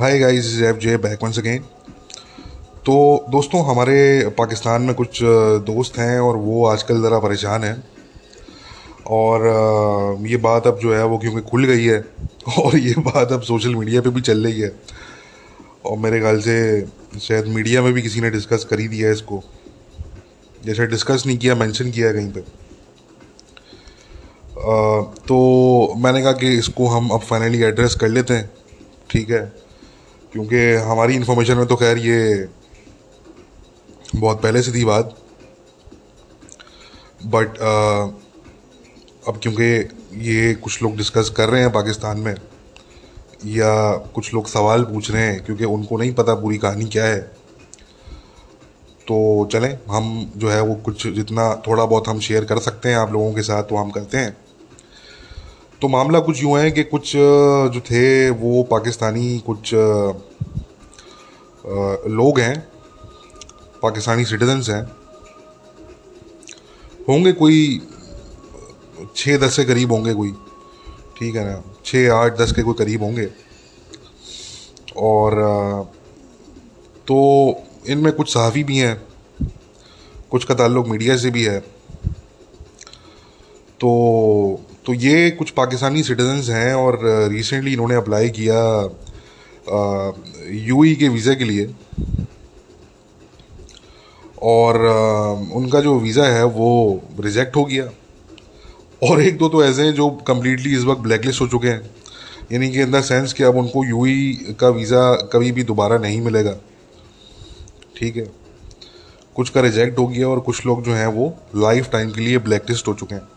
Hi guys F J back once again تو دوستوں، ہمارے پاکستان میں کچھ دوست ہیں اور وہ آج کل ذرا پریشان ہیں۔ اور یہ بات اب جو ہے وہ کیونکہ کھل گئی ہے، اور یہ بات اب سوشل میڈیا پہ بھی چل رہی ہے۔ اور میرے خیال سے شاید میڈیا میں بھی کسی نے ڈسکس کر ہی دیا ہے اس کو۔ جیسے ڈسکس نہیں کیا مینشن کیا ہے کہیں پہ۔ تو میں نے کہا کہ اس کو ہم اب فائنلی ایڈریس کر لیتے ہیں۔ ٹھیک ہے۔ کیونکہ ہماری انفارمیشن میں تو خیر یہ بہت پہلے سے تھی بات. بٹ اب کیونکہ یہ کچھ لوگ ڈسکس کر رہے ہیں پاکستان میں یا کچھ لوگ سوال پوچھ رہے ہیں کیونکہ ان کو نہیں پتہ پوری کہانی کیا ہے، تو چلیں، ہم جو ہے وہ کچھ جتنا تھوڑا بہت ہم شیئر کر سکتے ہیں آپ لوگوں کے ساتھ تو ہم کرتے ہیں۔ تو معاملہ کچھ یوں ہے کہ کچھ جو تھے وہ پاکستانی کچھ لوگ ہیں، پاکستانی سٹیزنس ہیں۔ ہوں گے کوئی چھ، دس کے قریب ہوں گے کوئی، ٹھیک ہے نا؟ چھ، آٹھ، دس کے کوئی قریب ہوں گے۔ اور تو ان میں کچھ صحافی بھی ہیں، کچھ کا تعلق میڈیا سے بھی ہے۔ تو تو یہ کچھ پاکستانی سٹیزنس ہیں اور ریسنٹلی انہوں نے اپلائی کیا یو ای کے ویزا کے لیے۔ اور ان کا جو ویزا ہے وہ ریجیکٹ ہو گیا۔ اور ایک دو تو ایسے ہیں جو کمپلیٹلی اس وقت بلیک لسٹ ہو چکے ہیں۔ یعنی کہ ان دا سینس کہ اب ان کو یو ای کا ویزا کبھی بھی دوبارہ نہیں ملے گا۔ ٹھیک ہے۔ کچھ کا ریجیکٹ ہو گیا اور کچھ لوگ جو ہیں وہ لائف ٹائم کے لیے بلیک لسٹ ہو چکے ہیں۔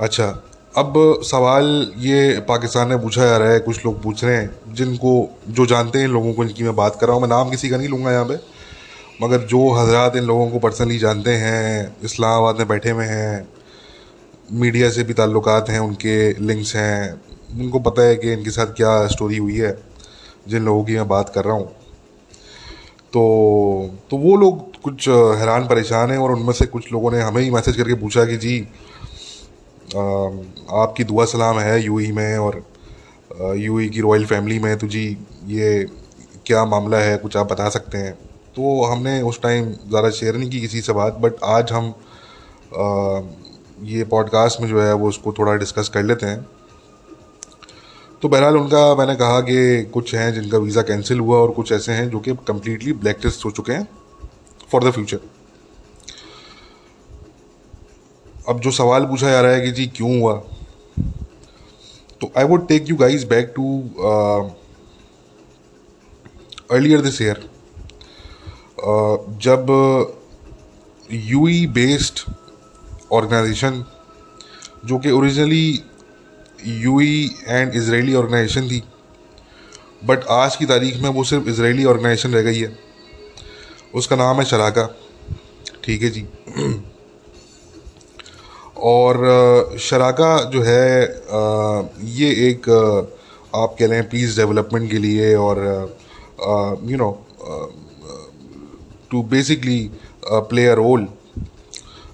اچھا اب سوال یہ پاکستان میں پوچھا جا رہا ہے، کچھ لوگ پوچھ رہے ہیں، جن کو جو جانتے ہیں ان لوگوں کو ان کی میں بات کر رہا ہوں، میں نام کسی کا نہیں لوں گا یہاں پہ، مگر جو حضرات ان لوگوں کو پرسنلی جانتے ہیں، اسلام آباد میں بیٹھے ہوئے ہیں میڈیا سے بھی تعلقات ہیں، ان کے لنکس ہیں، ان کو پتہ ہے کہ ان کے ساتھ کیا اسٹوری ہوئی ہے، جن لوگوں کی میں بات کر رہا ہوں۔ تو تو وہ لوگ کچھ حیران پریشان ہیں اور ان میں سے کچھ لوگوں نے ہمیں ہی میسج کر کے پوچھا کہ جی آپ کی دعا سلام ہے یو ای میں اور یو ای کی رائل فیملی میں، تو جی یہ کیا معاملہ ہے؟ کچھ آپ بتا سکتے ہیں؟ تو ہم نے اس ٹائم زیادہ شیئر نہیں کی کسی سے بات، بٹ آج ہم یہ پوڈ کاسٹ میں جو ہے وہ اس کو تھوڑا ڈسکس کر لیتے ہیں۔ تو بہرحال ان کا میں نے کہا کہ کچھ ہیں جن کا ویزا کینسل ہوا اور کچھ ایسے ہیں جو کہ کمپلیٹلی بلیک لسٹ ہو چکے ہیں فار دا فیوچر۔ اب جو سوال پوچھا جا رہا ہے کہ جی کیوں ہوا؟ تو I would take you guys back to earlier this year جب یو ای بیسڈ آرگنائزیشن جو کہ originally UAE and Israeli organization تھی بٹ آج کی تاریخ میں وہ صرف اسرائیلی آرگنائزیشن رہ گئی ہے۔ اس کا نام ہے شراکا ٹھیک ہے جی۔ اور شراکا جو ہے یہ ایک آپ کہہ لیں پیس ڈیولپمنٹ کے لیے اور you know to basically play a role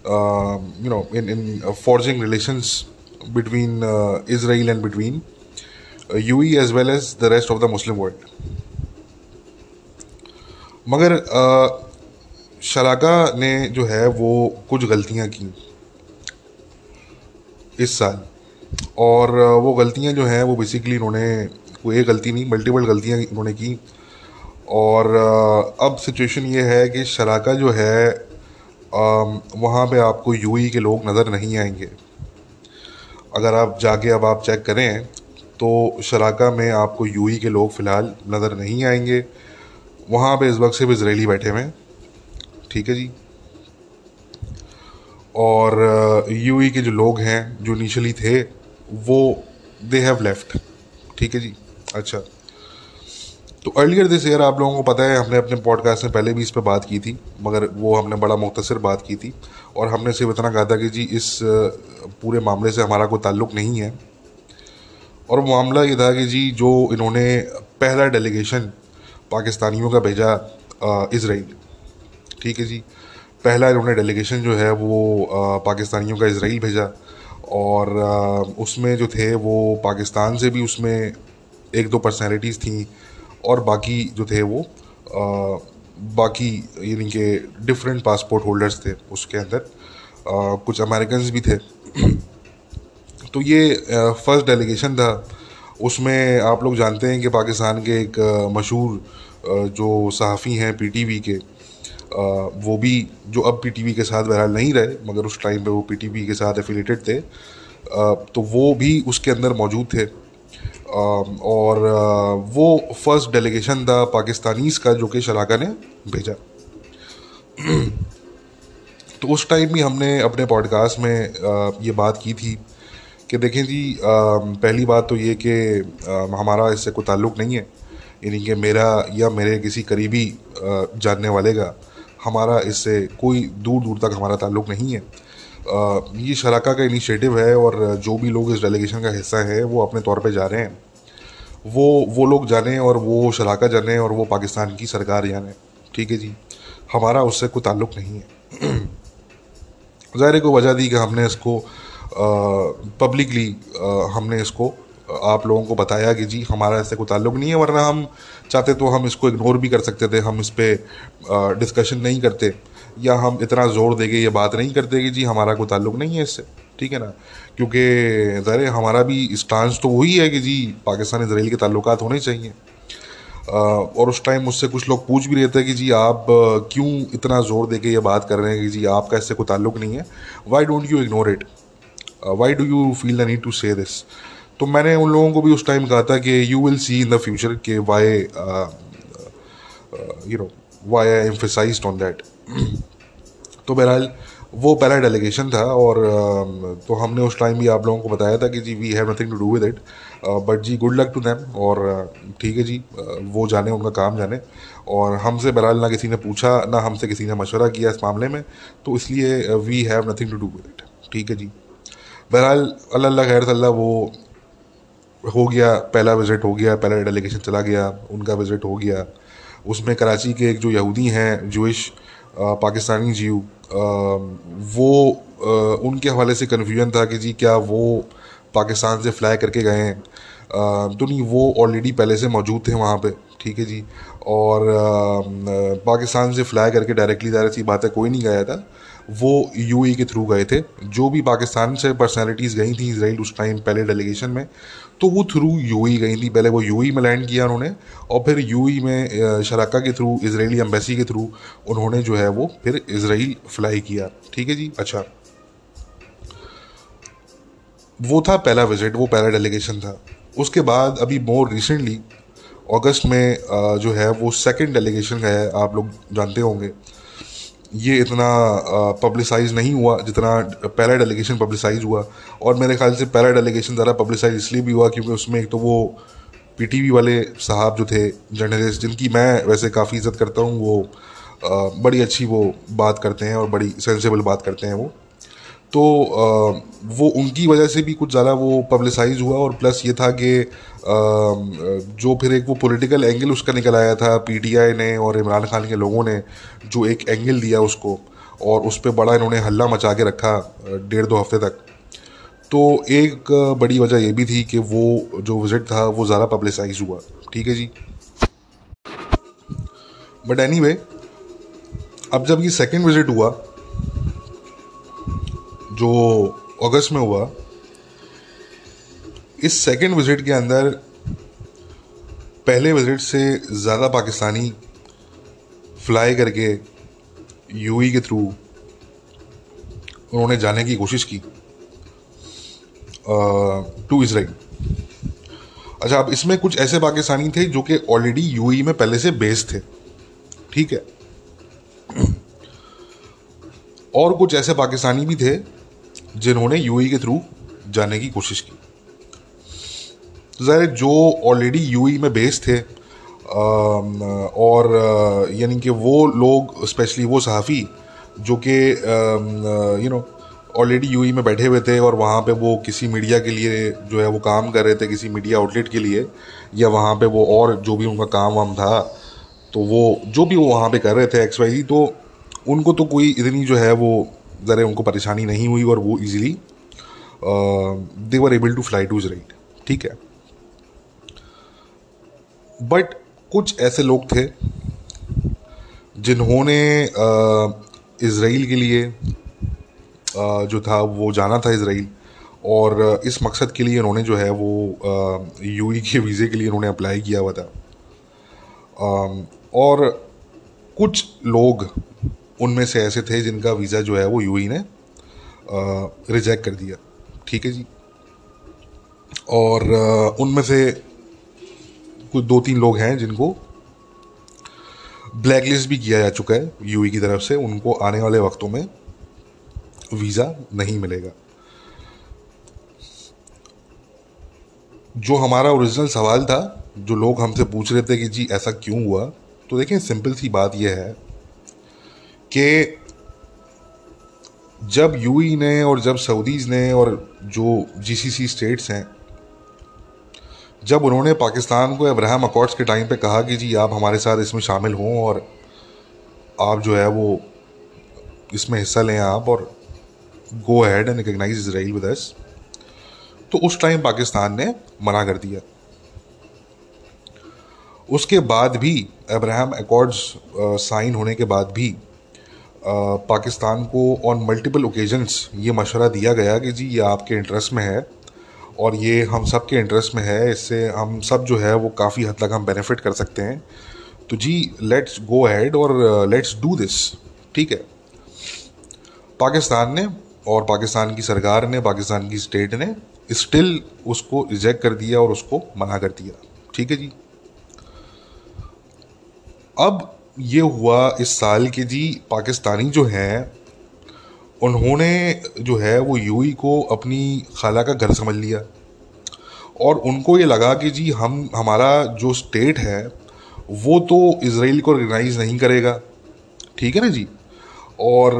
you know in in forging relations between Israel and between UAE as well as the rest of the Muslim world مگر شراکا نے جو ہے وہ کچھ غلطیاں کیں۔ اس سال۔ اور وہ غلطیاں جو ہیں، وہ بیسکلی انہوں نے کوئی ایک غلطی نہیں ملٹیپل غلطیاں انہوں نے کی۔ اور اب سچویشن یہ ہے کہ شراکا جو ہے وہاں پہ آپ کو یو ای کے لوگ نظر نہیں آئیں گے۔ اگر آپ جا کے اب آپ چیک کریں، تو شراکا میں آپ کو یو ای کے لوگ فی الحال نظر نہیں آئیں گے۔ وہاں پہ اس وقت صرف اسرائیلی بیٹھے ہوئے ہیں۔ ٹھیک ہے جی؟ اور یو ای کے جو لوگ ہیں، جو انیشلی تھے، وہ دے ہیو لیفٹ ٹھیک ہے جی؟ اچھا۔ تو ارلیئر دس ایئر آپ لوگوں کو پتہ ہے، ہم نے اپنے پوڈ کاسٹ میں پہلے بھی اس پہ بات کی تھی، مگر وہ ہم نے بڑا مختصر بات کی تھی۔ اور ہم نے صرف اتنا کہا تھا کہ جی اس پورے معاملے سے ہمارا کوئی تعلق نہیں ہے۔ اور معاملہ یہ تھا کہ جی جو انہوں نے پہلا ڈیلیگیشن پاکستانیوں کا بھیجا اسرائیل۔ ٹھیک ہے جی؟ پہلا انہوں نے ڈیلیگیشن جو ہے وہ پاکستانیوں کا اسرائیل بھیجا اور اس میں جو تھے وہ پاکستان سے بھی اس میں ایک دو پرسنالٹیز تھیں اور باقی جو تھے وہ باقی یعنی کہ ڈفرینٹ پاسپورٹ ہولڈرس تھے اس کے اندر کچھ امیریکنز بھی تھے. تو یہ فرسٹ ڈیلیگیشن تھا. اس میں آپ لوگ جانتے ہیں کہ پاکستان کے ایک مشہور جو صحافی ہیں پی ٹی وی کے وہ بھی جو اب پی ٹی وی کے ساتھ بہرحال نہیں رہے، مگر اس ٹائم پہ وہ پی ٹی وی کے ساتھ ایفیلیٹیڈ تھے تو وہ بھی اس کے اندر موجود تھے۔ اور وہ فرسٹ ڈیلیگیشن تھا پاکستانیز کا جو کہ شراکا نے بھیجا۔ تو اس ٹائم بھی ہم نے اپنے پوڈ کاسٹ میں یہ بات کی تھی کہ دیکھیں جی پہلی بات تو یہ کہ ہمارا اس سے کوئی تعلق نہیں ہے یعنی کہ میرا یا میرے کسی قریبی جاننے والے کا۔ ہمارا اس سے کوئی دور دور تک ہمارا تعلق نہیں ہے۔ یہ شراکہ کا انیشیٹو ہے اور جو بھی لوگ اس ڈیلیگیشن کا حصہ ہیں، وہ اپنے طور پہ جا رہے ہیں۔ وہ وہ لوگ جانیں اور وہ شراکہ جانیں اور وہ پاکستان کی سرکار جانیں ٹھیک ہے جی؟ ہمارا اس سے کوئی تعلق نہیں ہے۔ ظاہر کو وجہ دی کہ ہم نے اس کو پبلکلی ہم نے اس کو آپ لوگوں کو بتایا کہ جی ہمارا ایسے کوئی تعلق نہیں ہے، ورنہ ہم چاہتے تو ہم اس کو اگنور بھی کر سکتے تھے، ہم اس پہ ڈسکشن نہیں کرتے، یا ہم اتنا زور دے کے یہ بات نہیں کرتے کہ جی ہمارا کوئی تعلق نہیں ہے اس سے، ٹھیک ہے نا؟ کیونکہ ظاہر ہمارا بھی اسٹانس تو وہی ہے کہ جی پاکستان اسرائیل کے تعلقات ہونے چاہیے۔ اور اس ٹائم مجھ سے کچھ لوگ پوچھ بھی رہے تھے کہ جی آپ کیوں اتنا زور دے کے یہ بات کر رہے ہیں کہ جی آپ کا اس سے کوئی تعلق نہیں ہے؟ Why don't you ignore it why do you feel the need to say this تو میں نے ان لوگوں کو بھی اس ٹائم کہا تھا کہ you will see in the future کہ why you know why I emphasized on that تو بہرحال وہ پہلا ڈیلیگیشن تھا اور um, تو ہم نے اس ٹائم بھی آپ لوگوں کو بتایا تھا کہ جی we have nothing to do with it but G good luck to them اور uh, ٹھیک ہے جی uh, وہ جانے، ان کا کام جانے. اور ہم سے بہرحال نہ کسی نے پوچھا، نہ ہم سے کسی نے مشورہ کیا اس معاملے میں. تو اس لیے we have nothing to do with it ٹھیک ہے جی. بہرحال اللہ اللہ خیر صلی اللہ وہ ہو گیا، پہلا وزٹ ہو گیا، پہلا ڈیلیگیشن چلا گیا، ان کا وزٹ ہو گیا۔ اس میں کراچی کے ایک جو یہودی ہیں جوش پاکستانی جیو وہ ان کے حوالے سے کنفیوژن تھا کہ جی کیا وہ پاکستان سے فلائی کر کے گئے ہیں۔ تو نہیں، وہ آلریڈی پہلے سے موجود تھے وہاں پہ، ٹھیک ہے جی۔ اور پاکستان سے فلائی کر کے ڈائریکٹلی ظاہر سی بات ہے، کوئی نہیں گیا تھا۔ وہ یو ای کے تھرو گئے تھے۔ جو بھی پاکستان سے پرسنالٹیز گئی تھیں اسرائیل اس ٹائم پہلے ڈیلیگیشن میں، تو وہ تھرو یو ای گئی تھیں۔ پہلے وہ یو ای میں لینڈ کیا انہوں نے، اور پھر یو ای میں شراکہ کے تھرو اسرائیلی امبیسی کے تھرو انہوں نے جو ہے وہ پھر اسرائیل فلائی کیا۔ ٹھیک ہے جی؟ اچھا۔ وہ تھا پہلا وزٹ وہ پہلا ڈیلیگیشن تھا۔ اس کے بعد ابھی مور ریسنٹلی اگست میں جو ہے وہ سیکنڈ ڈیلیگیشن گیا ہے، آپ لوگ جانتے ہوں گے۔ یہ اتنا پبلسائز نہیں ہوا جتنا پہلا ڈیلیگیشن پبلسائز ہوا۔ اور میرے خیال سے پہلا ڈیلیگیشن ذرا پبلسائز اس لیے بھی ہوا کیونکہ اس میں ایک تو وہ پی ٹی وی والے صاحب جو تھے جرنلسٹ جن کی میں ویسے کافی عزت کرتا ہوں، وہ بڑی اچھی وہ بات کرتے ہیں اور بڑی سینسیبل بات کرتے ہیں وہ۔ تو وہ ان کی وجہ سے بھی کچھ زیادہ وہ پبلسائز ہوا اور پلس یہ تھا کہ جو پھر ایک وہ پولیٹیکل اینگل اس کا نکل آیا تھا پی ٹی آئی نے اور عمران خان کے لوگوں نے جو ایک اینگل دیا اس کو اور اس پہ بڑا انہوں نے ہلہ مچا کے رکھا ڈیڑھ دو ہفتے تک۔ تو ایک بڑی وجہ یہ بھی تھی کہ وہ جو وزٹ تھا وہ زیادہ پبلسائز ہوا۔ ٹھیک ہے جی؟ بٹ اینی وے اب جب یہ سیکنڈ وزٹ ہوا جو اگست میں ہوا، اس سیکنڈ وزٹ کے اندر، پہلے وزٹ سے زیادہ پاکستانی فلائی کر کے یو ای کے تھرو انہوں نے جانے کی کوشش کی ٹو اسرائیل اچھا اب اس میں کچھ ایسے پاکستانی تھے جو کہ آلریڈی یو ای میں پہلے سے بیس تھے۔ ٹھیک ہے۔ اور کچھ ایسے پاکستانی بھی تھے جنہوں نے یو ای کے تھرو جانے کی کوشش کی۔ ظاہر جو آلریڈی یو ای میں بیس تھے اور یعنی کہ وہ لوگ اسپیشلی وہ صحافی جو کہ you know already U A میں بیٹھے ہوئے تھے اور وہاں پہ وہ کسی میڈیا کے لیے جو ہے وہ کام کر رہے تھے، کسی میڈیا آؤٹ لیٹ کے لیے، یا وہاں پہ وہ اور جو بھی ان کا کام وام تھا، تو وہ جو بھی وہ وہاں پہ کر رہے تھے ایکس وائی تو ان کو تو کوئی اتنی جو ہے وہ ذرا ان کو پریشانی نہیں ہوئی اور وہ easily they were able to fly to is right ٹھیک ہے؟ بٹ کچھ ایسے لوگ تھے جنہوں نے اسرائیل کے لیے جو تھا وہ جانا تھا اسرائیل اور اس مقصد کے لیے انہوں نے جو ہے وہ یو ای کے ویزے کے لیے انہوں نے اپلائی کیا ہوا تھا۔ اور کچھ لوگ ان میں سے ایسے تھے جن کا ویزا جو ہے وہ یو ای نے ریجیکٹ کر دیا۔ ٹھیک ہے جی۔ اور ان میں سے کچھ دو تین لوگ ہیں جن کو بلیک لسٹ بھی کیا جا چکا ہے یو ای کی طرف سے۔ ان کو آنے والے وقتوں میں ویزا نہیں ملے گا۔ جو ہمارا اوریجنل سوال تھا، جو لوگ ہم سے پوچھ رہے تھے کہ جی ایسا کیوں ہوا، تو دیکھیں سمپل سی بات یہ ہے۔ کہ جب یو ای نے اور جب سعودیز نے اور جو جی سی سی اسٹیٹس ہیں، جب انہوں نے پاکستان کو ابراہم اکارڈس کے ٹائم پہ کہا کہ جی آپ ہمارے ساتھ اس میں شامل ہوں اور آپ جو ہے وہ اس میں حصہ لیں آپ اور go ahead and recognize Israel with S تو اس ٹائم پاکستان نے منع کر دیا۔ اس کے بعد بھی ابراہم اکارڈز سائن ہونے کے بعد بھی پاکستان کو آن ملٹیپل اوکیزنس یہ مشورہ دیا گیا کہ جی یہ آپ کے انٹرسٹ میں ہے اور یہ ہم سب کے انٹرسٹ میں ہے، اس سے ہم سب جو ہے وہ کافی حد تک ہم بینیفٹ کر سکتے ہیں۔ تو جی لیٹس گو ہیڈ اور لیٹس ڈو دس ٹھیک ہے۔ پاکستان نے اور پاکستان کی سرکار نے، پاکستان کی اسٹیٹ نے اسٹل اس کو ریجیکٹ کر دیا اور اس کو منع کر دیا۔ ٹھیک ہے جی۔ اب یہ ہوا اس سال کہ جی پاکستانی جو ہیں، انہوں نے جو ہے وہ یو ای کو اپنی خالہ کا گھر سمجھ لیا۔ اور ان کو یہ لگا کہ جی ہم، ہمارا جو اسٹیٹ ہے، وہ تو اسرائیل کو ریکگنائز نہیں کرے گا۔ ٹھیک ہے نا جی؟ اور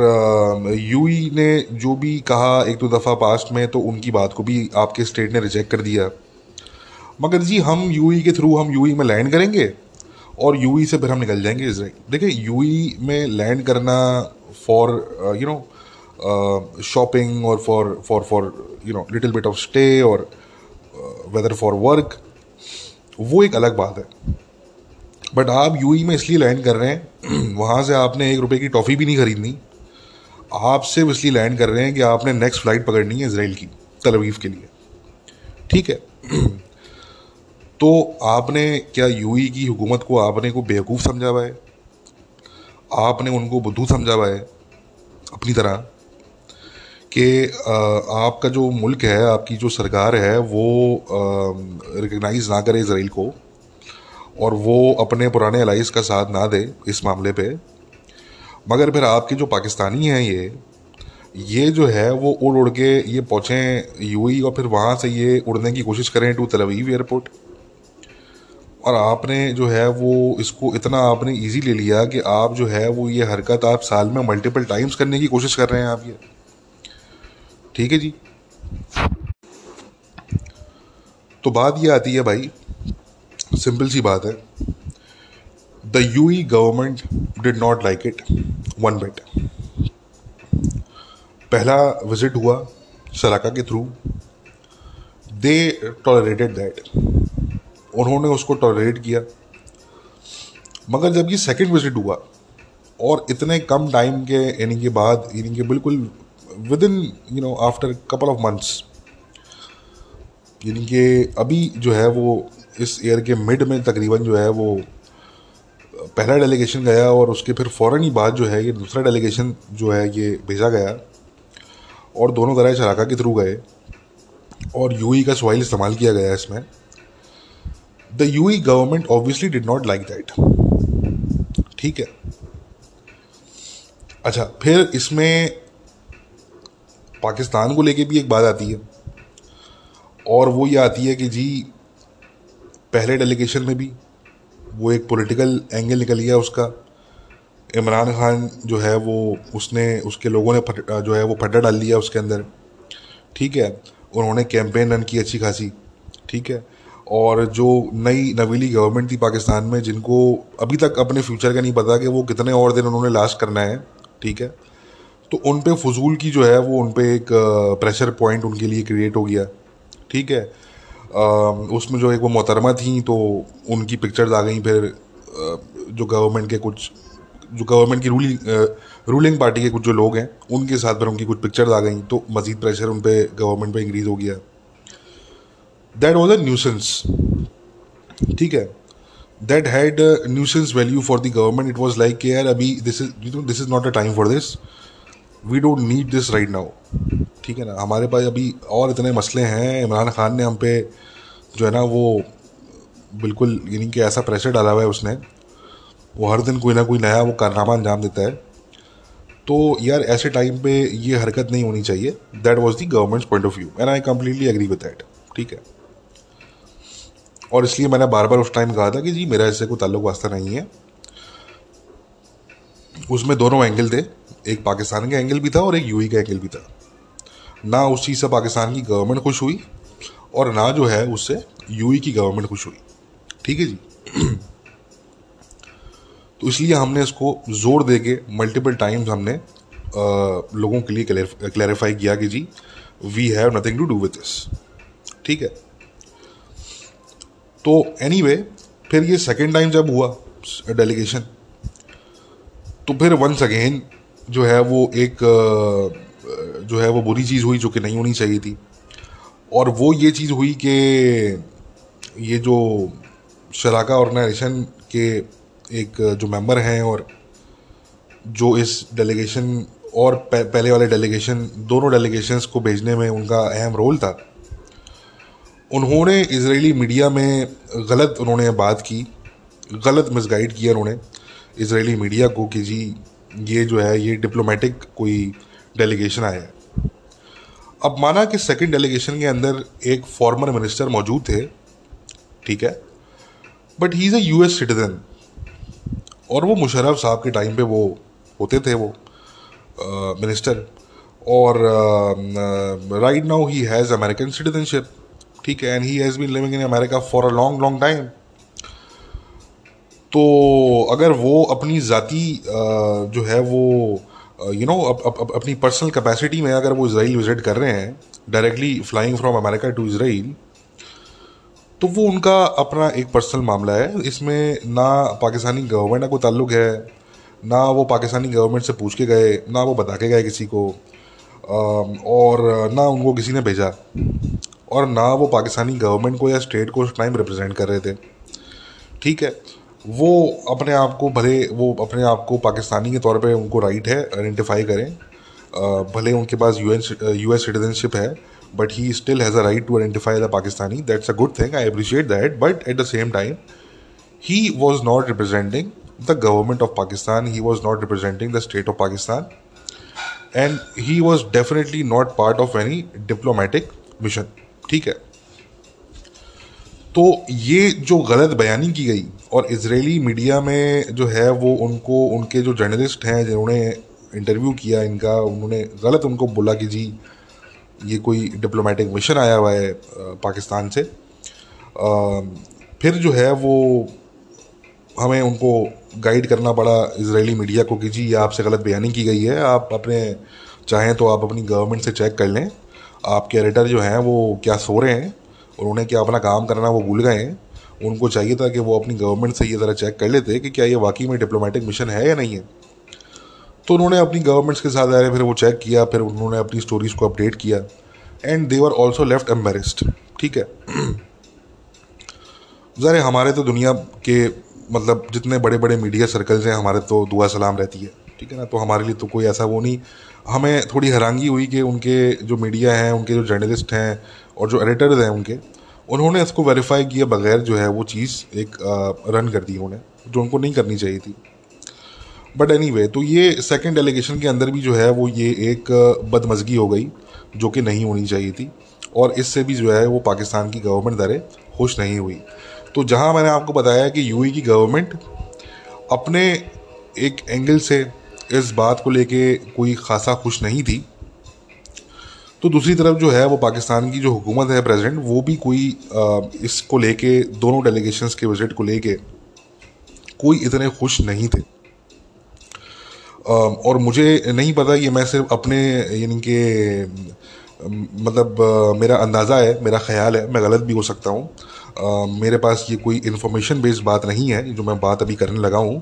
یو ای نے جو بھی کہا ایک دو دفعہ پاسٹ میں، تو ان کی بات کو بھی آپ کے اسٹیٹ نے ریجیکٹ کر دیا۔ مگر جی ہم یو ای کے تھرو ہم یو ای میں لینڈ کریں گے؟ اور یو ای سے پھر ہم نکل جائیں گے اسرائیل دیکھیں، یو ای میں لینڈ کرنا فار یو نو شاپنگ اور for for for you know little bit of stay اور ویدر فار ورک وہ ایک الگ بات ہے۔ بٹ آپ یو ای میں اس لیے لینڈ کر رہے ہیں، وہاں سے آپ نے ایک روپے کی ٹافی بھی نہیں خریدنی۔ آپ صرف اس لیے لینڈ کر رہے ہیں کہ آپ نے نیکسٹ فلائٹ پکڑنی ہے اسرائیل کی تلویف کے لیے۔ ٹھیک ہے۔ تو آپ نے کیا یو ای کی حکومت کو آپ نے کو بیوقوف سمجھا ہوا ہے؟ آپ نے ان کو بدھو سمجھا ہوا ہے؟ اپنی طرح کہ آپ کا جو ملک ہے، آپ کی جو سرکار ہے، وہ ریکگنائز نہ کرے اسرائیل کو اور وہ اپنے پرانے الائز کا ساتھ نہ دے اس معاملے پہ۔ مگر پھر آپ کے جو پاکستانی ہیں یہ یہ جو ہے، وہ اڑ اڑ کے یہ پہنچیں یو ای اور پھر وہاں سے یہ اڑنے کی کوشش کریں ٹو تلویو ایئرپورٹ۔ اور آپ نے جو ہے وہ اس کو اتنا آپ نے ایزی لے لیا کہ آپ جو ہے وہ یہ حرکت آپ سال میں ملٹیپل ٹائمس کرنے کی کوشش کر رہے ہیں آپ یہ۔ ٹھیک ہے جی؟ تو بات یہ آتی ہے بھائی سمپل سی بات ہے۔ The UAE government did not like it one bit پہلا وزٹ ہوا سلاکا کے تھرو دے ٹالریٹڈ دیٹ انہوں نے اس کو ٹالریٹ کیا۔ مگر جب یہ سیکنڈ وزٹ ہوا اور اتنے کم ٹائم کے یعنی کہ بعد یعنی کہ بالکل within you know after couple of months یعنی کہ ابھی جو ہے وہ اس ایئر کے مڈ میں تقریباً جو ہے وہ پہلا ڈیلیگیشن گیا اور اس کے پھر فوراً ہی بعد جو ہے یہ دوسرا ڈیلیگیشن جو ہے یہ بھیجا گیا اور دونوں طرح چراکا کے تھرو گئے اور یو ای کا سوائل استعمال کیا گیا اس میں۔ The UAE government obviously did not like that ٹھیک ہے۔ اچھا پھر اس میں پاکستان کو لے کے بھی ایک بات آتی ہے۔ اور وہ یہ آتی ہے کہ جی پہلے ڈیلیگیشن میں بھی وہ ایک پولیٹیکل اینگل نکل گیا اس کا۔ عمران خان جو ہے وہ، اس نے، اس کے لوگوں نے جو ہے وہ پھڈا ڈال لیا اس کے اندر۔ ٹھیک ہے، انہوں نے کیمپین رن کی اچھی خاصی۔ ٹھیک ہے اور جو نئی نویلی گورنمنٹ تھی پاکستان میں، جن کو ابھی تک اپنے فیوچر کا نہیں پتا کہ وہ کتنے اور دن انہوں نے لاسٹ کرنا ہے، ٹھیک ہے؟ تو ان پہ فضول کی جو ہے، وہ ان پہ ایک پریشر پوائنٹ ان کے لیے کریٹ ہو گیا، ٹھیک ہے؟ اس میں جو ایک وہ محترمہ تھیں تو ان کی پکچرز آ گئیں، پھر جو گورنمنٹ کے کچھ، جو گورنمنٹ کی رولنگ رولنگ پارٹی کے کچھ جو لوگ ہیں، ان کے ساتھ پھر ان کی کچھ پکچرز آ گئیں، تو مزید پریشر ان پہ گورنمنٹ پہ انکریز ہو گیا۔ دیٹ واز اے نیوسنس ٹھیک ہے؟ That had nuisance value for the government it was like کہ یار ابھی this is this is not a time for this we don't need this right now ٹھیک ہے نا؟ ہمارے پاس ابھی اور اتنے مسئلے ہیں. عمران خان نے ہم پہ جو ہے نا وہ بالکل یعنی کہ ایسا پریشر ڈالا ہوا ہے اس نے. وہ ہر دن کوئی نہ کوئی نیا وہ کارنامہ انجام دیتا ہے. تو یار ایسے ٹائم پہ یہ حرکت نہیں ہونی چاہیے. That was the government point of view and I completely agree with that ٹھیک ہے؟ اور اس لیے میں نے بار بار اس ٹائم کہا تھا کہ جی میرا اس سے کوئی تعلق واسطہ نہیں ہے۔ اس میں دونوں اینگل تھے، ایک پاکستان کا اینگل بھی تھا اور ایک یو ای کا اینگل بھی تھا۔ نہ اس چیز سے پاکستان کی گورنمنٹ خوش ہوئی اور نہ جو ہے اس سے یو ای کی گورنمنٹ خوش ہوئی۔ ٹھیک ہے جی۔ تو اس لیے ہم نے اس کو زور دے کے ملٹیپل ٹائمز ہم نے لوگوں کے لیے کلیریفائی کیا کہ جی we have nothing to do with this ٹھیک ہے۔ تو اینی وے پھر یہ سیکنڈ ٹائم جب ہوا ڈیلیگیشن تو پھر ونس اگین جو ہے وہ ایک، جو ہے وہ بری چیز ہوئی جو کہ نہیں ہونی چاہیے تھی. اور وہ یہ چیز ہوئی کہ یہ جو شراکہ آرگنائزیشن کے ایک جو ممبر ہیں اور جو اس ڈیلیگیشن اور پہلے والے ڈیلیگیشن دونوں ڈیلیگیشنس کو بھیجنے میں ان کا اہم رول تھا. انہوں نے اسرائیلی میڈیا میں غلط انہوں نے بات کی، غلط مس گائڈ کیا انہوں نے اسرائیلی میڈیا کو کہ جی یہ جو ہے، یہ ڈپلومیٹک کوئی ڈیلیگیشن آیا ہے۔ اب مانا کہ سیکنڈ ڈیلیگیشن کے اندر ایک فارمر منسٹر موجود تھے، ٹھیک ہے but he is a US citizen اور وہ مشرف صاحب کے ٹائم پہ وہ ہوتے تھے وہ منسٹر اور right now he has American citizenship ٹھیک ہے and he has been living in America for a long long time تو اگر وہ اپنی ذاتی جو ہے وہ یو نو اپنی پرسنل کیپیسٹی میں اگر وہ اسرائیل وزٹ کر رہے ہیں directly flying from America to Israel تو وہ ان کا اپنا ایک پرسنل معاملہ ہے۔ اس میں نہ پاکستانی گورنمنٹ کا کوئی تعلق ہے، نہ وہ پاکستانی گورنمنٹ سے پوچھ کے گئے، نہ وہ بتا کے گئے کسی کو اور نہ ان کو کسی نے بھیجا۔ اور نہ وہ پاکستانی گورنمنٹ کو یا اسٹیٹ کو اس ٹائم ریپرزینٹ کر رہے تھے۔ ٹھیک ہے۔ وہ اپنے آپ کو بھلے وہ اپنے آپ کو پاکستانی کے طور پہ ان کو رائٹ ہے آئیڈینٹیفائی کریں۔ بھلے ان کے پاس U N U S citizenship ہے but he still has a right to identify the Pakistani that's a good thing I appreciate that but at the same time he was not representing the government of Pakistan he was not representing the state of Pakistan and he was definitely not part of any diplomatic mission ٹھیک ہے۔ تو یہ جو غلط بیانی کی گئی اور اسرائیلی میڈیا میں جو ہے وہ ان کو، ان کے جو جرنلسٹ ہیں جنہوں نے انٹرویو کیا، ان کا انہوں نے غلط ان کو بولا کہ جی یہ کوئی ڈپلومیٹک مشن آیا ہوا ہے پاکستان سے۔ پھر جو ہے وہ ہمیں ان کو گائیڈ کرنا پڑا اسرائیلی میڈیا کو کہ جی یہ آپ سے غلط بیانی کی گئی ہے، آپ اپنے چاہیں تو آپ اپنی گورنمنٹ سے چیک کر لیں۔ آپ کے ایڈیٹر جو ہیں وہ کیا سو رہے ہیں اور انہیں کیا اپنا کام کرنا وہ بھول گئے ہیں؟ ان کو چاہیے تھا کہ وہ اپنی گورنمنٹ سے یہ ذرا چیک کر لیتے کہ کیا یہ واقعی میں ڈپلومیٹک مشن ہے یا نہیں ہے۔ تو انہوں نے اپنی گورنمنٹس کے ساتھ آئے پھر وہ چیک کیا، پھر انہوں نے اپنی اسٹوریز کو اپڈیٹ کیا and they are also left embarrassed ٹھیک ہے؟ ذرا ہمارے تو دنیا کے مطلب جتنے بڑے بڑے میڈیا سرکلز ہیں، ہمارے تو دعا سلام رہتی ہے۔ ٹھیک ہے نا؟ تو ہمارے لیے تو کوئی ایسا وہ نہیں۔ ہمیں تھوڑی حیرانگی ہوئی کہ ان کے جو میڈیا ہیں، ان کے جو جرنلسٹ ہیں اور جو ایڈیٹرز ہیں ان کے، انہوں نے اس کو ویریفائی کیے بغیر جو ہے وہ چیز ایک رن کر دی انہوں نے، جو ان کو نہیں کرنی چاہیے تھی۔ بٹ اینی وے تو یہ سیکنڈ ڈیلیگیشن کے اندر بھی جو ہے وہ یہ ایک بدمزگی ہو گئی جو کہ نہیں ہونی چاہیے تھی۔ اور اس سے بھی جو ہے وہ پاکستان کی گورنمنٹ درے خوش نہیں ہوئی۔ تو جہاں میں نے آپ کو بتایا کہ یو ای کی گورنمنٹ اپنے ایک اینگل سے اس بات کو لے کے کوئی خاصا خوش نہیں تھی۔ تو دوسری طرف جو ہے وہ پاکستان کی جو حکومت ہے پریزیڈنٹ وہ بھی کوئی اس کو لے کے، دونوں ڈیلیگیشنس کے وزٹ کو لے کے کوئی اتنے خوش نہیں تھے۔ اور مجھے نہیں پتا کہ میں صرف اپنے یعنی کہ مطلب میرا اندازہ ہے، میرا خیال ہے، میں غلط بھی ہو سکتا ہوں۔ میرے پاس یہ کوئی انفارمیشن بیسڈ بات نہیں ہے جو میں بات ابھی کرنے لگا ہوں۔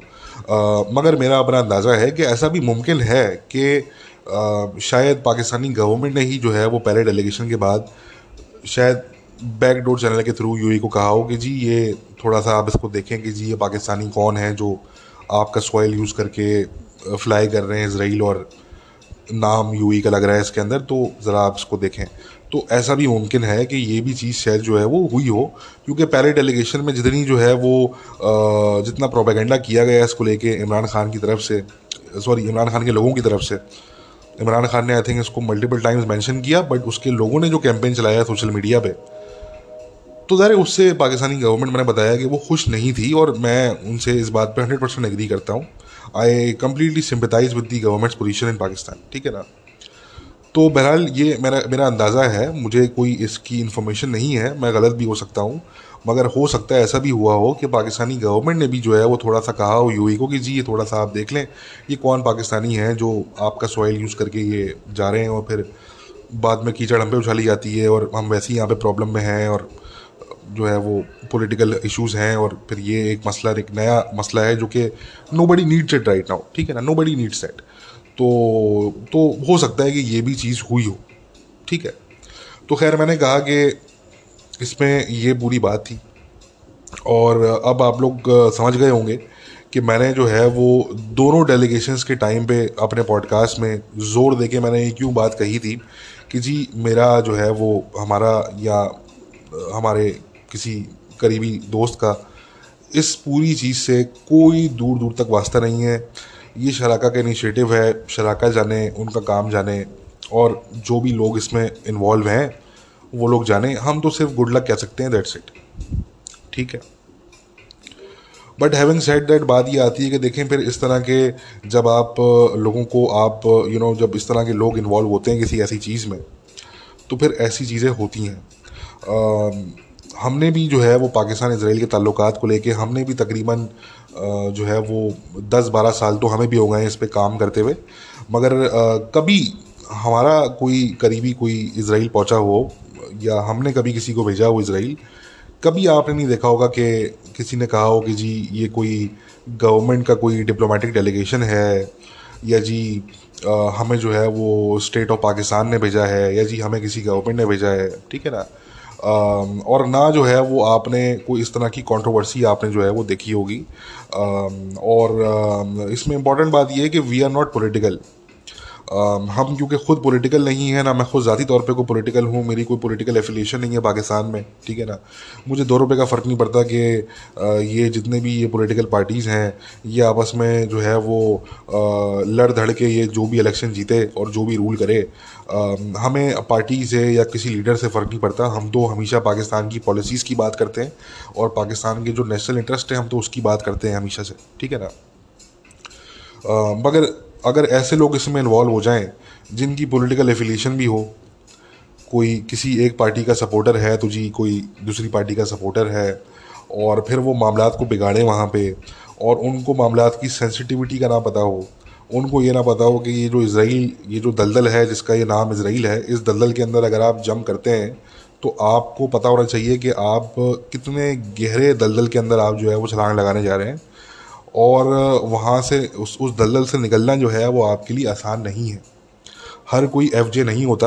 مگر میرا اپنا اندازہ ہے کہ ایسا بھی ممکن ہے کہ شاید پاکستانی گورنمنٹ نے ہی جو ہے وہ پہلے ڈیلیگیشن کے بعد شاید بیک ڈور چینل کے تھرو یو ای کو کہا ہو کہ جی یہ تھوڑا سا آپ اس کو دیکھیں کہ جی یہ پاکستانی کون ہے جو آپ کا سوائل یوز کر کے فلائی کر رہے ہیں اسرائیل اور نام یو ای کا لگ رہا ہے اس کے اندر، تو ذرا آپ اس کو دیکھیں۔ تو ایسا بھی ممکن ہے کہ یہ بھی چیز شاید جو ہے وہ ہوئی ہو، کیونکہ پہلے ڈیلیگیشن میں جتنی جو ہے وہ جتنا پروپیگنڈا کیا گیا اس کو لے کے عمران خان کی طرف سے، سوری، عمران خان کے لوگوں کی طرف سے۔ عمران خان نے آئی تھنک اس کو ملٹیپل ٹائمز مینشن کیا بٹ اس کے لوگوں نے جو کیمپین چلایا سوشل میڈیا پہ۔ تو ظاہر اس سے پاکستانی گورنمنٹ میں نے بتایا کہ وہ خوش نہیں تھی اور میں ان سے اس بات پہ ہنڈریڈ پرسینٹ ایگری کرتا ہوں۔ I completely sympathize with the government's position in Pakistan ٹھیک ہے نا؟ تو بہرحال یہ میرا میرا اندازہ ہے، مجھے کوئی اس کی انفارمیشن نہیں ہے، میں غلط بھی ہو سکتا ہوں، مگر ہو سکتا ہے ایسا بھی ہوا ہو کہ پاکستانی گورنمنٹ نے بھی جو ہے وہ تھوڑا سا کہا ہو یو ای کو کہ جی یہ تھوڑا سا آپ دیکھ لیں، یہ کون پاکستانی ہیں جو آپ کا سوائل یوز کر کے یہ جا رہے ہیں اور پھر بعد میں کیچڑ ہم پہ اچھالی جاتی ہے اور ہم ویسے ہی یہاں پہ پرابلم میں ہیں اور جو ہے وہ پولیٹیکل ایشوز ہیں اور پھر یہ ایک مسئلہ، ایک نیا مسئلہ ہے جو کہ نو بڑی نیڈ سیٹ رائٹ ناؤ ٹھیک ہے نا؟ نو بڑی نیڈ سیٹ تو تو ہو سکتا ہے کہ یہ بھی چیز ہوئی ہو، ٹھیک ہے؟ تو خیر میں نے کہا کہ اس میں یہ بری بات تھی۔ اور اب آپ لوگ سمجھ گئے ہوں گے کہ میں نے جو ہے وہ دونوں ڈیلیگیشنس کے ٹائم پہ اپنے پوڈ کاسٹ میں زور دے کے میں نے یہ کیوں بات کہی تھی کہ جی میرا جو ہے وہ ہمارا یا ہمارے کسی قریبی دوست کا اس پوری چیز سے کوئی دور دور تک واسطہ نہیں ہے۔ یہ شراکہ کا انیشیٹو ہے، شراکہ جانے، ان کا کام جانے، اور جو بھی لوگ اس میں انوالو ہیں، وہ لوگ جانیں ہم تو صرف گڈ لک کہہ سکتے ہیں دیٹ سیٹ ٹھیک ہے۔ بٹ ہیونگ سیٹ دیٹ بات یہ آتی ہے کہ دیکھیں پھر اس طرح کے جب آپ لوگوں کو آپ یو نو جب اس طرح کے لوگ انوالو ہوتے ہیں کسی ایسی چیز میں، تو پھر ایسی چیزیں ہوتی ہیں۔ ہم نے بھی جو ہے وہ پاکستان اسرائیل کے تعلقات کو لے کے ہم نے بھی تقریباً جو ہے وہ دس بارہ سال تو ہمیں بھی ہو گئے ہیں اس پہ کام کرتے ہوئے۔ مگر کبھی ہمارا کوئی قریبی کوئی اسرائیل پہنچا ہو یا ہم نے کبھی کسی کو بھیجا ہو اسرائیل، کبھی آپ نے نہیں دیکھا ہوگا کہ کسی نے کہا ہو کہ جی یہ کوئی گورنمنٹ کا کوئی ڈپلومیٹک ڈیلیگیشن ہے یا جی ہمیں جو ہے وہ اسٹیٹ آف پاکستان نے بھیجا ہے یا جی ہمیں کسی گورنمنٹ نے بھیجا ہے۔ ٹھیک ہے نا؟ اور نہ جو ہے وہ آپ نے کوئی اس طرح کی کانٹروورسی آپ نے جو ہے وہ دیکھی ہوگی۔ اور اس میں امپورٹنٹ بات یہ ہے کہ وی آر ناٹ پولیٹیکل ہم کیونکہ خود پولیٹیکل نہیں ہیں نا، میں خود ذاتی طور پہ کوئی پولیٹیکل ہوں، میری کوئی پولیٹیکل ایفیلیشن نہیں ہے پاکستان میں، ٹھیک ہے نا؟ مجھے دو روپے کا فرق نہیں پڑتا کہ یہ جتنے بھی یہ پولیٹیکل پارٹیز ہیں، یہ آپس میں جو ہے وہ لڑ دھڑ کے یہ جو بھی الیکشن جیتے اور جو بھی رول کرے۔ ہمیں پارٹی سے یا کسی لیڈر سے فرق نہیں پڑتا۔ ہم تو ہمیشہ پاکستان کی پالیسیز کی بات کرتے ہیں اور پاکستان کے جو نیشنل انٹرسٹ ہیں ہم تو اس کی بات کرتے ہیں ہمیشہ سے، ٹھیک ہے نا؟ مگر اگر ایسے لوگ اس میں انوالو ہو جائیں جن کی پولیٹیکل ایفیلیشن بھی ہو، کوئی کسی ایک پارٹی کا سپورٹر ہے، تو جی کوئی دوسری پارٹی کا سپورٹر ہے، اور پھر وہ معاملات کو بگاڑیں وہاں پہ، اور ان کو معاملات کی سینسٹیوٹی کا نہ پتہ ہو، ان کو یہ نہ پتا ہو کہ یہ جو اسرائیل یہ جو دلدل ہے، جس کا یہ نام اسرائیل ہے، اس دلدل کے اندر اگر آپ جم کرتے ہیں، تو آپ کو پتہ ہونا چاہیے کہ آپ کتنے گہرے دلدل کے اندر آپ جو ہے وہ چھلانگ لگانے جا رہے ہیں۔ اور وہاں سے اس اس دلدل سے نکلنا جو ہے وہ آپ کے لیے آسان نہیں ہے۔ ہر کوئی ایف جے نہیں ہوتا،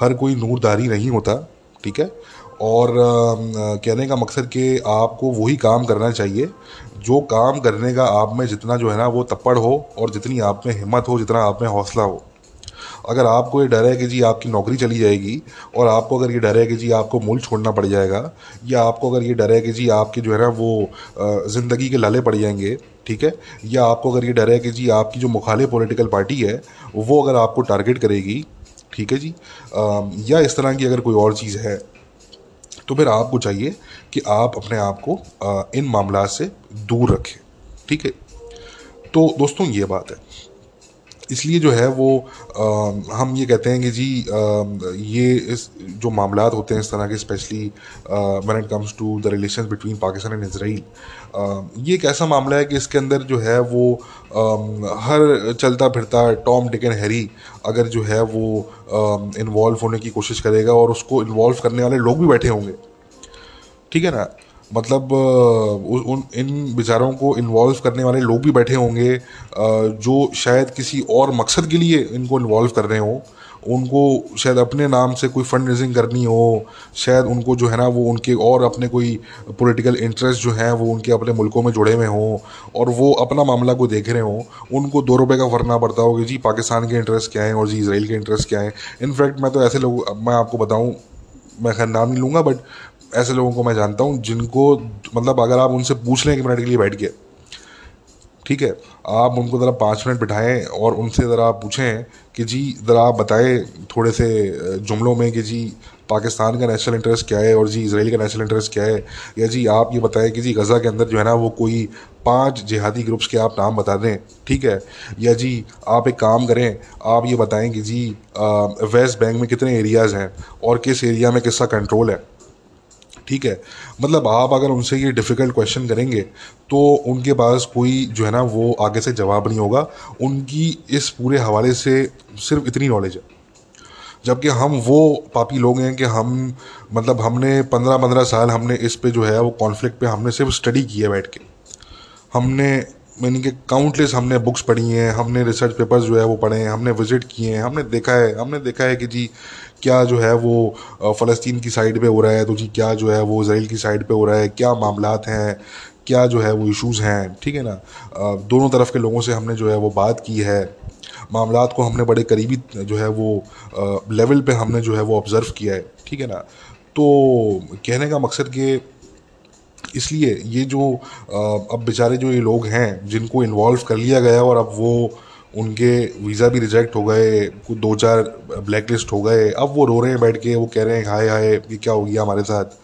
ہر کوئی نور داری نہیں ہوتا، ٹھیک ہے؟ اور کہنے کا مقصد کہ آپ کو وہی کام کرنا چاہیے، جو کام کرنے کا آپ میں جتنا جو ہے نا وہ تپڑ ہو اور جتنی آپ میں ہمت ہو، جتنا آپ میں حوصلہ ہو۔ اگر آپ کو یہ ڈر ہے کہ جی آپ کی نوکری چلی جائے گی اور آپ کو اگر یہ ڈر ہے کہ جی آپ کو ملک چھوڑنا پڑ جائے گا یا آپ کو اگر یہ ڈر ہے کہ جی آپ کے جو ہے نا وہ زندگی کے لالے پڑ جائیں گے، ٹھیک ہے، یا آپ کو اگر یہ ڈر ہے کہ جی آپ کی جو مخالف پولیٹیکل پارٹی ہے، وہ اگر آپ کو ٹارگیٹ کرے گی، ٹھیک ہے جی یا اس طرح کی اگر کوئی اور چیز ہے، تو پھر آپ کو چاہیے کہ آپ اپنے آپ کو ان معاملات سے دور رکھیں، ٹھیک ہے۔ تو دوستوں، یہ بات ہے۔ اس لیے جو ہے وہ ہم یہ کہتے ہیں کہ جی یہ اس جو معاملات ہوتے ہیں اس طرح کے especially when it comes to the relation between Pakistan and Israel یہ ایک ایسا معاملہ ہے کہ اس کے اندر جو ہے وہ ہر چلتا پھرتا ٹام ڈکن ہیری اگر جو ہے وہ انوالو ہونے کی کوشش کرے گا اور اس کو انوالو کرنے والے لوگ بھی بیٹھے ہوں گے۔ ٹھیک ہے نا؟ مطلب ان ان بیچاروں کو انوالو کرنے والے لوگ بھی بیٹھے ہوں گے جو شاید کسی اور مقصد کے لیے ان کو انوالو کر رہے ہوں، ان کو شاید اپنے نام سے کوئی فنڈ ریزنگ کرنی ہو، شاید ان کو جو ہے نا وہ ان کے اور اپنے کوئی پولیٹیکل انٹرسٹ جو ہیں وہ ان کے اپنے ملکوں میں جڑے ہوئے ہوں، اور وہ اپنا معاملہ کو دیکھ رہے ہوں، ان کو دو روپے کا ورنا پڑتا ہو کہ جی پاکستان کے انٹرسٹ کیا ہیں اور جی اسرائیل کے انٹرسٹ کیا ہیں۔ انفیکٹ میں تو ایسے لوگ میں آپ کو بتاؤں، میں خیر نام نہیں لوں گا بٹ ایسے لوگوں کو میں جانتا ہوں جن کو مطلب اگر آپ ان سے پوچھ لیں کہ منٹ کے لیے بیٹھ گئے ٹھیک ہے، آپ ان کو ذرا پانچ منٹ بٹھائیں اور ان سے ذرا آپ پوچھیں کہ جی ذرا آپ بتائیں تھوڑے سے جملوں میں کہ جی پاکستان کا نیشنل انٹرسٹ کیا ہے اور جی اسرائیل کا نیشنل انٹرسٹ کیا ہے، یا جی آپ یہ بتائیں کہ جی غزہ کے اندر جو ہے نا وہ کوئی پانچ جہادی گروپس کے آپ نام بتا دیں، ٹھیک ہے، یا جی آپ ایک کام کریں، آپ یہ بتائیں کہ جی ویسٹ بینک میں کتنے ایریاز ہیں اور کس ایریا میں کس کا کنٹرول ہے۔ ٹھیک ہے۔ مطلب آپ اگر ان سے یہ ڈیفیکلٹ کویشچن کریں گے تو ان کے پاس کوئی جو ہے نا وہ آگے سے جواب نہیں ہوگا۔ ان کی اس پورے حوالے سے صرف اتنی نالج ہے۔ جبکہ ہم وہ پاپی لوگ ہیں کہ ہم مطلب ہم نے پندرہ پندرہ سال ہم نے اس پہ جو ہے وہ کانفلکٹ پہ ہم نے صرف اسٹڈی کی ہے بیٹھ کے۔ ہم نے یعنی کہ کاؤنٹلیس ہم نے بکس پڑھی ہیں، ہم نے ریسرچ پیپرز جو ہے وہ پڑھے ہیں، ہم نے وزٹ کیے ہیں، ہم نے دیکھا ہے، ہم نے دیکھا ہے کہ جی کیا جو ہے وہ فلسطین کی سائڈ پہ ہو رہا ہے، تو جی کیا جو ہے وہ اسرائیل کی سائڈ پہ ہو رہا ہے، کیا معاملات ہیں، کیا جو ہے وہ ایشوز ہیں، ٹھیک ہے نا؟ دونوں طرف کے لوگوں سے ہم نے جو ہے وہ بات کی ہے۔ معاملات کو ہم نے بڑے قریبی جو ہے وہ لیول پہ ہم نے جو ہے وہ آبزرو کیا ہے، ٹھیک ہے نا؟ تو کہنے کا مقصد کہ اس لیے یہ جو اب بیچارے جو یہ لوگ ہیں جن کو انوالو کر لیا گیا اور اب وہ ان کے ویزا بھی ریجیکٹ ہو گئے دو چار بلیک لسٹ ہو گئے۔ اب وہ رو رہے ہیں بیٹھ کے، وہ کہہ رہے ہیں، ہائے ہائے، یہ کیا ہو گیا ہمارے ساتھ؟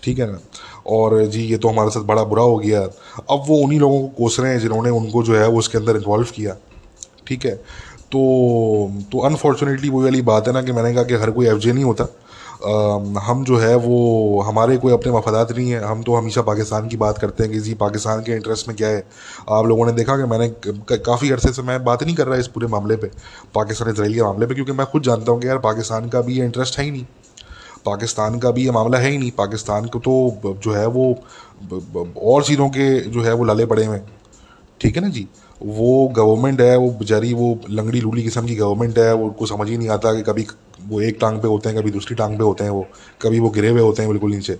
ٹھیک ہے نا؟ اور جی یہ تو ہمارے ساتھ بڑا برا ہو گیا۔ اب وہ انہیں لوگوں کو کوس رہے ہیں جنہوں نے ان کو جو ہے وہ اس کے اندر انوالو کیا۔ ٹھیک ہے؟ تو تو انفارچونیٹلی وہی والی بات ہے نا کہ میں نے کہا کہ ہر کوئی ایف جے نہیں ہوتا۔ ہم جو ہے وہ ہمارے کوئی اپنے مفادات نہیں ہیں۔ ہم تو ہمیشہ پاکستان کی بات کرتے ہیں کہ جی پاکستان کے انٹرسٹ میں کیا ہے؟ آپ لوگوں نے دیکھا کہ میں نے کافی عرصے سے میں بات نہیں کر رہا اس پورے معاملے پہ، پاکستان اسرائیل کے معاملے پہ، کیونکہ میں خود جانتا ہوں کہ یار پاکستان کا بھی یہ انٹرسٹ ہے ہی نہیں۔ پاکستان کا بھی یہ معاملہ ہے ہی نہیں۔ پاکستان کو تو جو ہے وہ اور چیزوں کے جو ہے وہ لالے پڑے ہوئے ٹھیک ہے نا جی؟ وہ گورنمنٹ ہے، وہ بیچاری وہ لنگڑی لولی قسم کی گورنمنٹ ہے، وہ کو سمجھ ہی نہیں آتا کہ کبھی وہ ایک ٹانگ پہ ہوتے ہیں، کبھی دوسری ٹانگ پہ ہوتے ہیں وہ، کبھی وہ گرے ہوئے ہوتے ہیں بالکل نیچے۔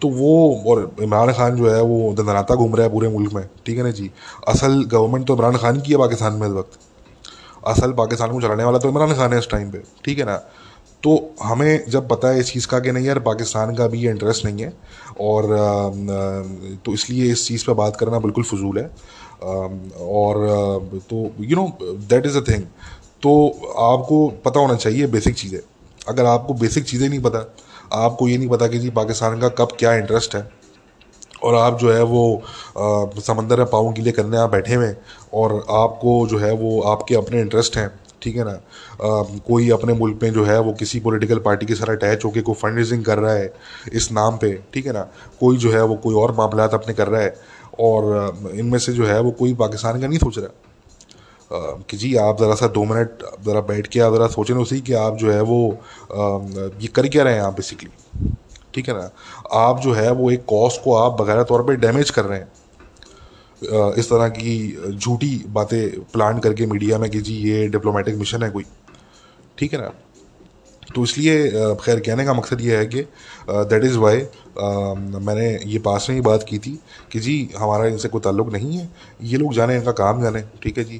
تو وہ اور عمران خان جو ہے، وہ دندناتا گھوم رہا ہے پورے ملک میں، ٹھیک ہے نا جی؟ اصل گورنمنٹ تو عمران خان کی ہے پاکستان میں اس وقت۔ اصل پاکستان کو چلانے والا تو عمران خان ہے اس ٹائم پہ، ٹھیک ہے نا؟ تو ہمیں جب پتہ ہے اس چیز کا کہ نہیں یار، پاکستان کا بھی یہ انٹرسٹ نہیں ہے اور تو اس لیے اس چیز پہ بات کرنا بالکل فضول ہے۔ اور تو you know that is a thing تو آپ کو پتہ ہونا چاہیے بیسک چیزیں۔ اگر آپ کو بیسک چیزیں نہیں پتہ، آپ کو یہ نہیں پتا کہ جی پاکستان کا کب کیا انٹرسٹ ہے۔ اور آپ جو ہے وہ سمندر میں پاؤں گیلے کرنے آپ بیٹھے ہوئے اور آپ کو جو ہے وہ، آپ کے اپنے انٹرسٹ ہیں، ٹھیک ہے نا؟ کوئی اپنے ملک میں جو ہے وہ کسی پولیٹیکل پارٹی کے ساتھ اٹیچ ہو کے کوئی فنڈ ریزنگ کر رہا ہے اس نام پہ، ٹھیک ہے نا؟ کوئی جو ہے وہ، کوئی اور معاملات اپنے کر رہا ہے۔ اور ان میں سے جو ہے وہ کوئی پاکستان کا نہیں سوچ رہا۔ کہ جی آپ ذرا سا دو منٹ ذرا بیٹھ کے آپ ذرا سوچیں اسی کہ آپ جو ہے وہ یہ کر کیا رہے ہیں آپ بیسکلی ٹھیک ہے نا؟ آپ جو ہے وہ ایک کاسٹ کو آپ بغیر طور پہ ڈیمیج کر رہے ہیں۔ اس طرح کی جھوٹی باتیں پلان کر کے میڈیا میں کہ جی یہ ڈپلومیٹک مشن ہے کوئی۔ ٹھیک ہے نا؟ تو اس لیے خیر کہنے کا مقصد یہ ہے کہ دیٹ از وائی میں نے یہ پاس میں ہی بات کی تھی کہ جی ہمارا ان سے کوئی تعلق نہیں ہے، یہ لوگ جانیں ان کا کام جانیں ٹھیک ہے جی؟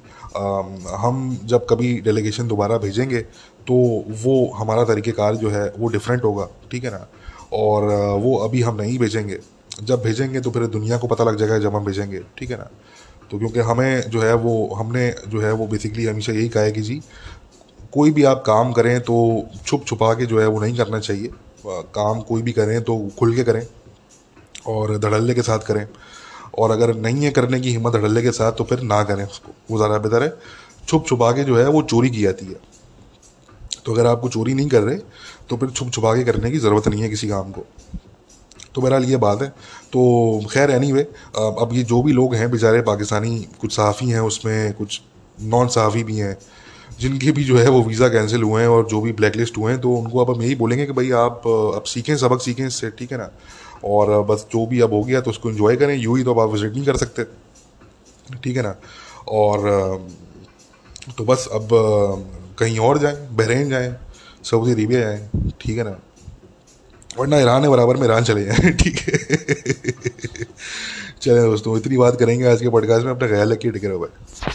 ہم جب کبھی ڈیلیگیشن دوبارہ بھیجیں گے تو وہ ہمارا طریقہ کار جو ہے وہ ڈفرینٹ ہوگا، ٹھیک ہے نا؟ اور وہ ابھی ہم نہیں بھیجیں گے۔ جب بھیجیں گے تو پھر دنیا کو پتہ لگ جائے گا جب ہم بھیجیں گے، ٹھیک ہے نا؟ تو کیونکہ ہمیں جو ہے وہ، ہم نے جو ہے وہ بیسکلی ہمیشہ یہی کہا ہے کہ جی کوئی بھی آپ کام کریں تو چھپ چھپا کے جو ہے وہ نہیں کرنا چاہیے۔ کام کوئی بھی کریں تو کھل کے کریں اور دھڑلے کے ساتھ کریں۔ اور اگر نہیں ہے کرنے کی ہمت دھڑلے کے ساتھ تو پھر نہ کریں اس کو۔ وہ زیادہ بہتر ہے۔ چھپ چھپا کے جو ہے وہ چوری کی جاتی ہے۔ تو اگر آپ کو چوری نہیں کر رہے تو پھر چھپ چھپا کے کرنے کی ضرورت نہیں ہے کسی کام کو۔ تو بہرحال یہ بات ہے۔ تو خیر اینی وے اب یہ جو بھی لوگ ہیں بیچارے پاکستانی، کچھ صحافی ہیں اس میں، کچھ نان صحافی بھی ہیں۔ جن کے بھی جو ہے وہ ویزا کینسل ہوئے ہیں اور جو بھی بلیک لسٹ ہوئے ہیں، تو ان کو اب ہم یہی بولیں گے کہ بھائی آپ، اب سیکھیں، سبق سیکھیں اس سے، ٹھیک ہے نا؟ اور بس جو بھی اب ہو گیا تو اس کو انجوائے کریں، یوں ہی تو اب آپ وزٹ نہیں کر سکتے، ٹھیک ہے نا؟ اور، تو بس اب، کہیں اور جائیں، بحرین جائیں، سعودی عربیہ جائیں، ٹھیک ہے نا؟ ورنہ ایران ہے برابر میں ایران چلے جائیں، ٹھیک ہے؟ چلیں دوستوں اتنی بات کریں گے آج کے پوڈ کاسٹ میں، اپنا خیال رکھیے ٹکے رہو بھائی؟